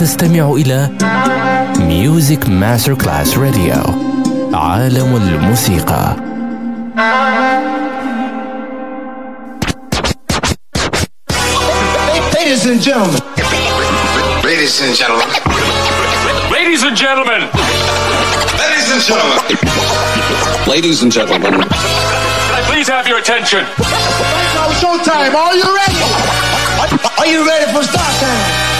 تستمع إلى ميوزك ماستر كلاس راديو عالم الموسيقى Ladies and gentlemen. Ladies and gentlemen. Ladies and gentlemen. Ladies and gentlemen. Ladies and gentlemen. Can I please have your attention? Now showtime. Are you ready? Are, are you ready for start time?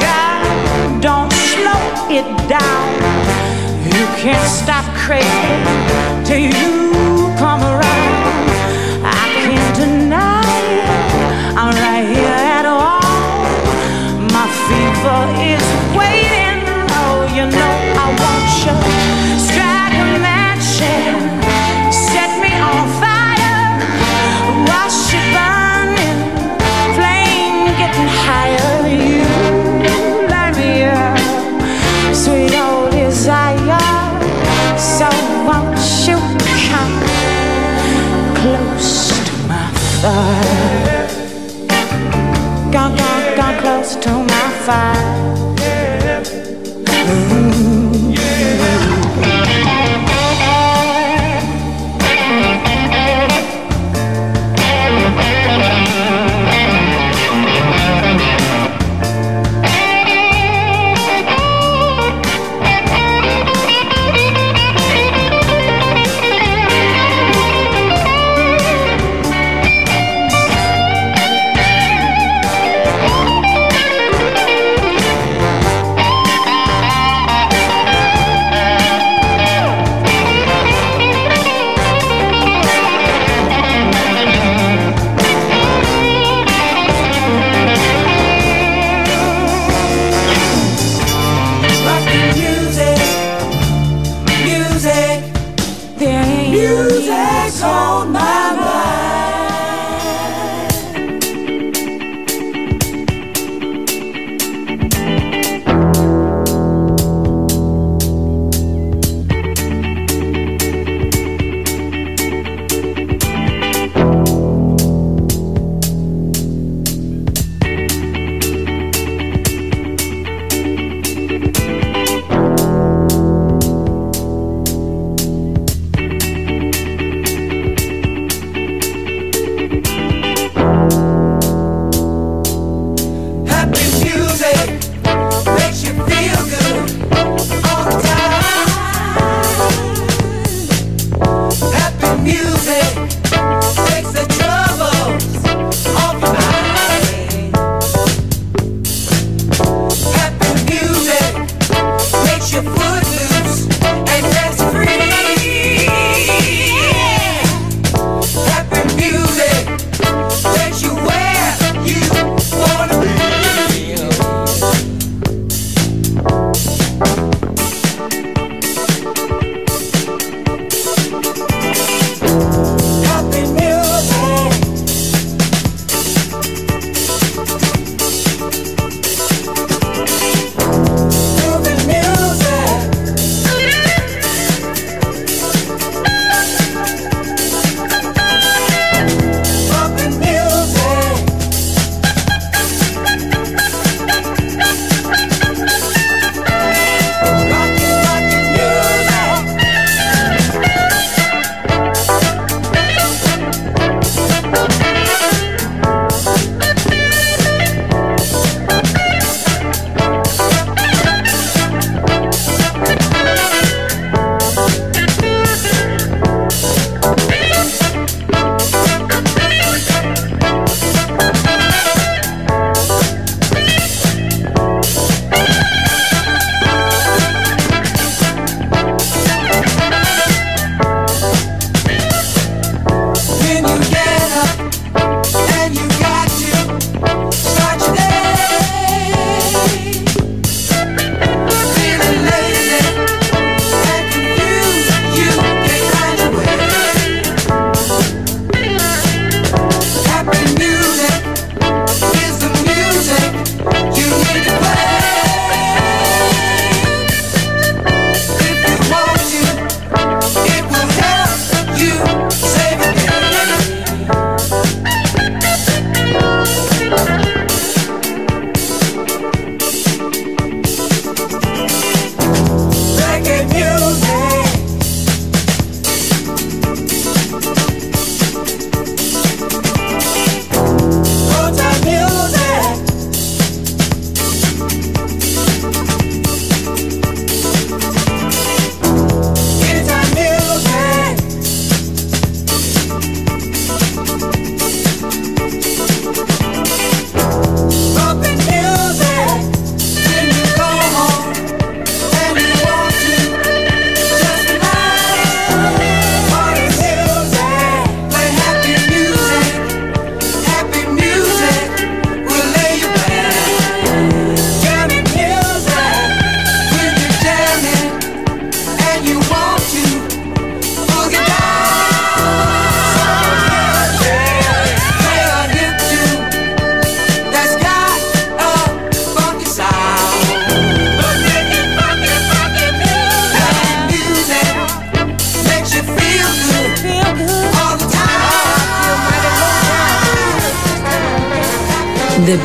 your. Don't slow it down. You can't stop crazy till you.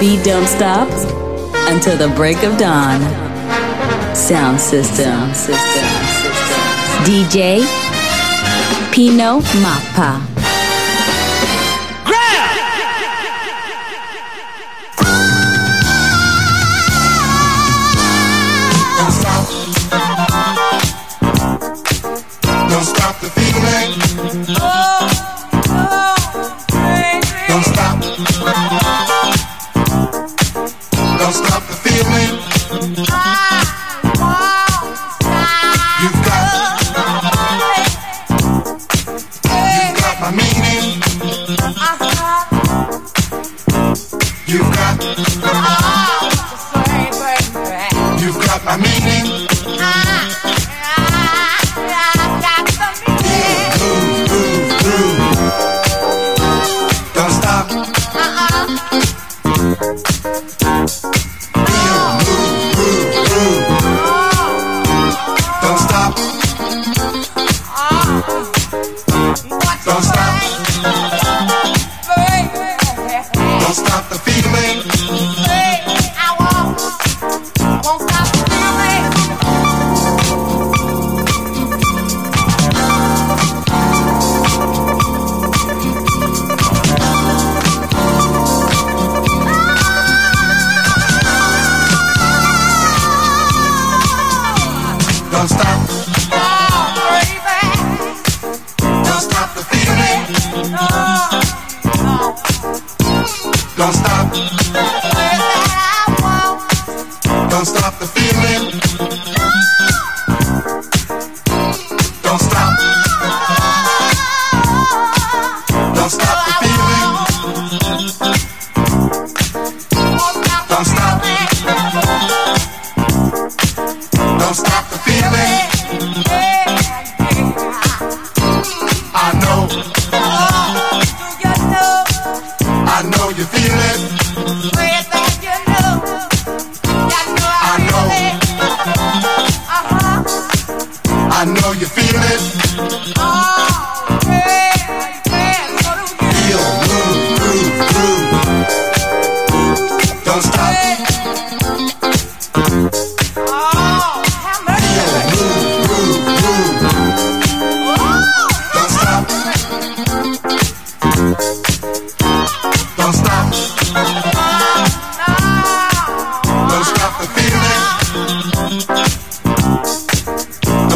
Beat don't stop until the break of dawn. Sound system. system. DJ Pino Mappa.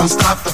Yeah, yeah,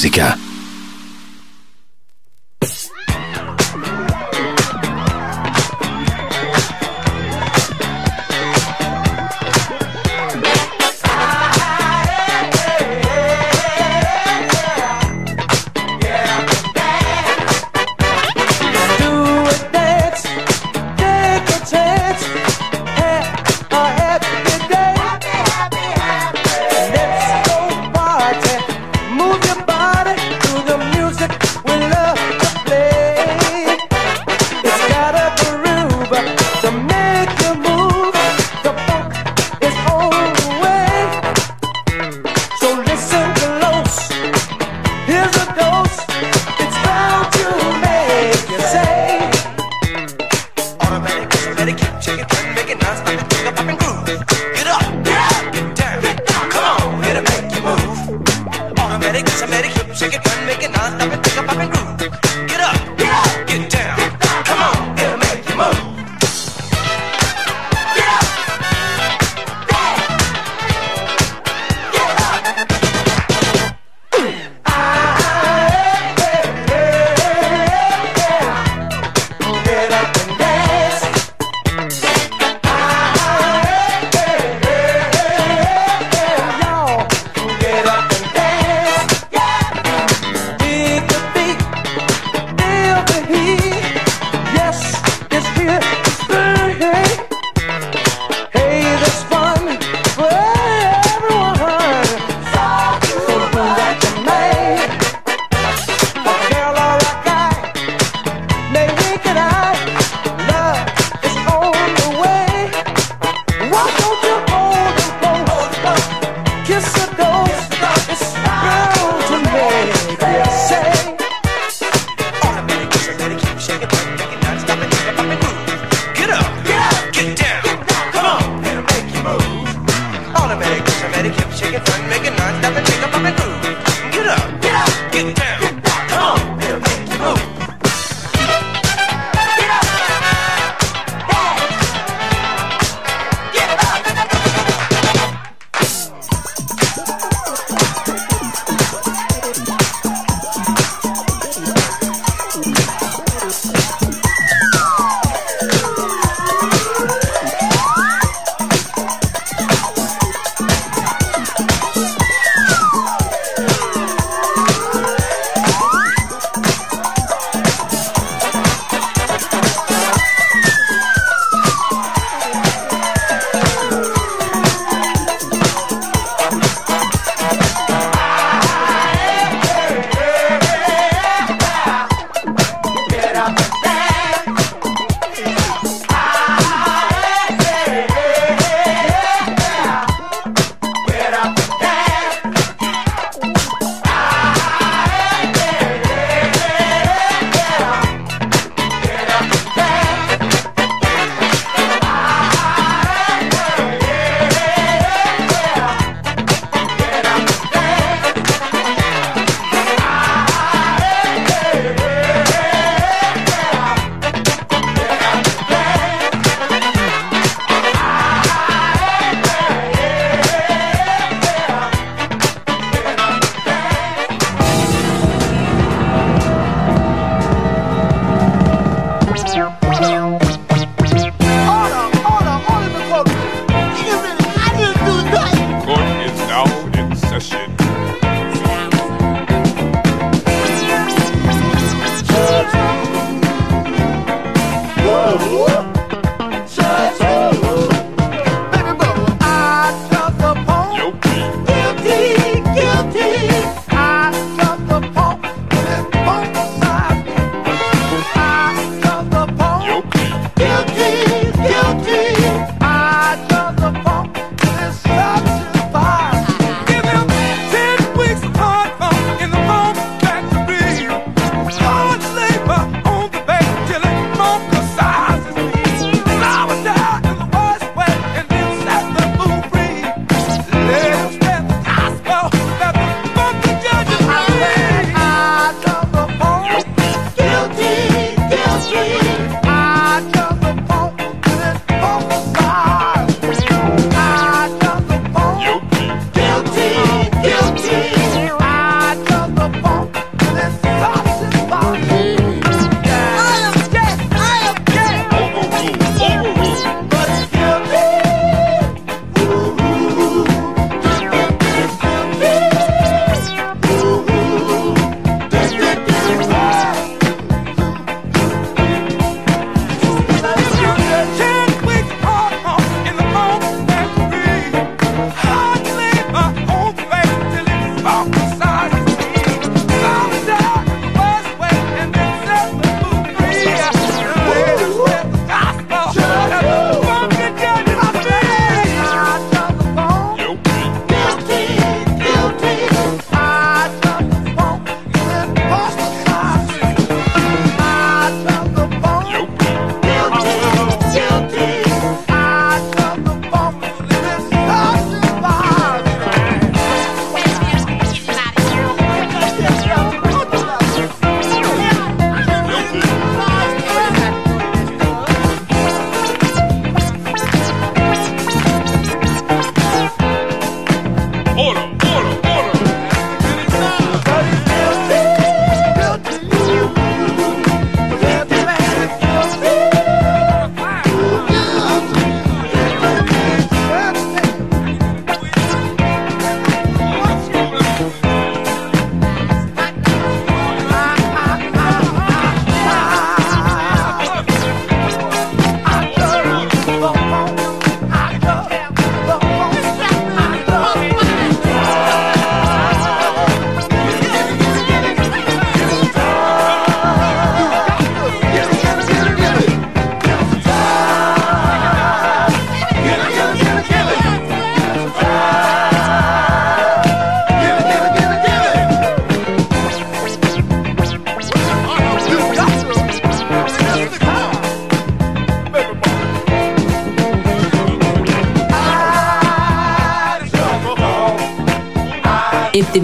musica.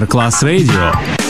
Music Masterclass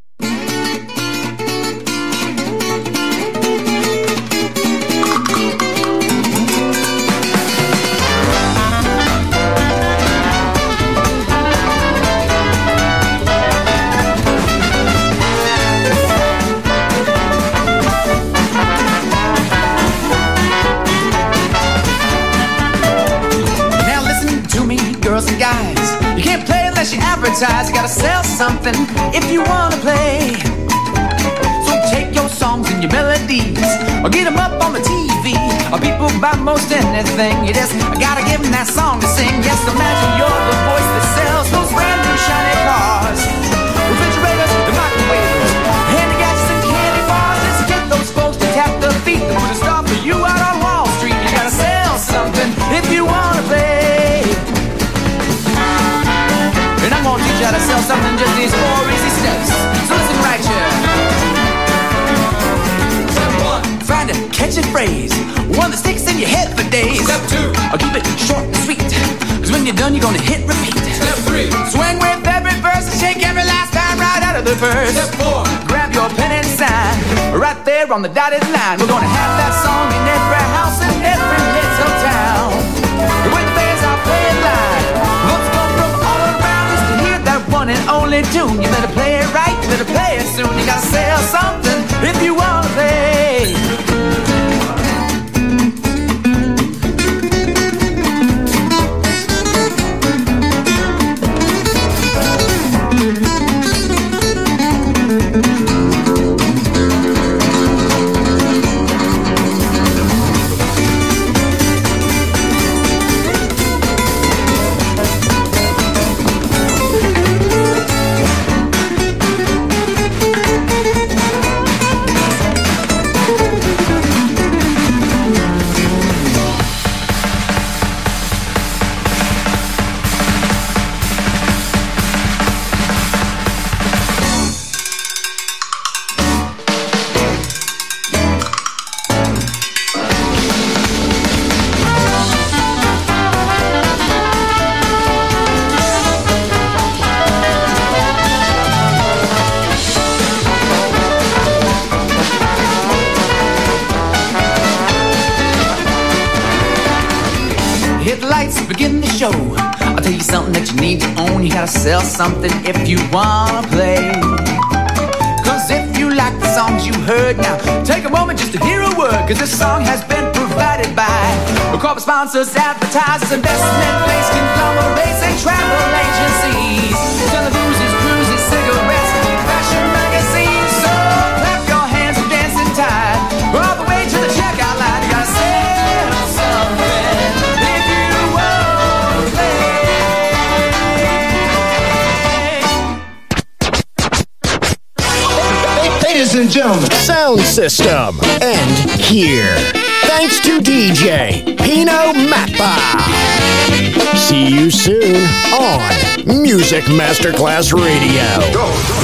You advertise. You gotta sell something if you wanna play. So take your songs and your melodies, or get them up on the TV. Or people buy most anything. You just gotta give them that song to sing. Yes, imagine you're the voice that sells those brand new shiny cars. Refrigerators, the microwaves, handy and candy bars. Let's get those folks to tap their feet. You out on Wall Street. You gotta sell something And I'm gonna teach you how to sell something just these four easy steps. So listen right here. Step one, find a catchy phrase, one that sticks in your head for days. Step two, I'll keep it short and sweet. Cause when you're done, you're gonna hit repeat. Step three, swing with every verse and shake every last time right out of the verse. Step four, grab your pen and sign right there on the dotted line. We're gonna have that song in every house in every little town. And only tune. You better play it right, you better play it soon. You gotta sell something if you wanna play. Sponsors, advertisers, investment banks, conglomerates, and travel agencies. Televisions, cruises, cigarettes, fashion magazines. So clap your hands and dance in time. All the way to the checkout line. You gotta sell something if you wanna Ladies and gentlemen, sound system. Music Masterclass Radio.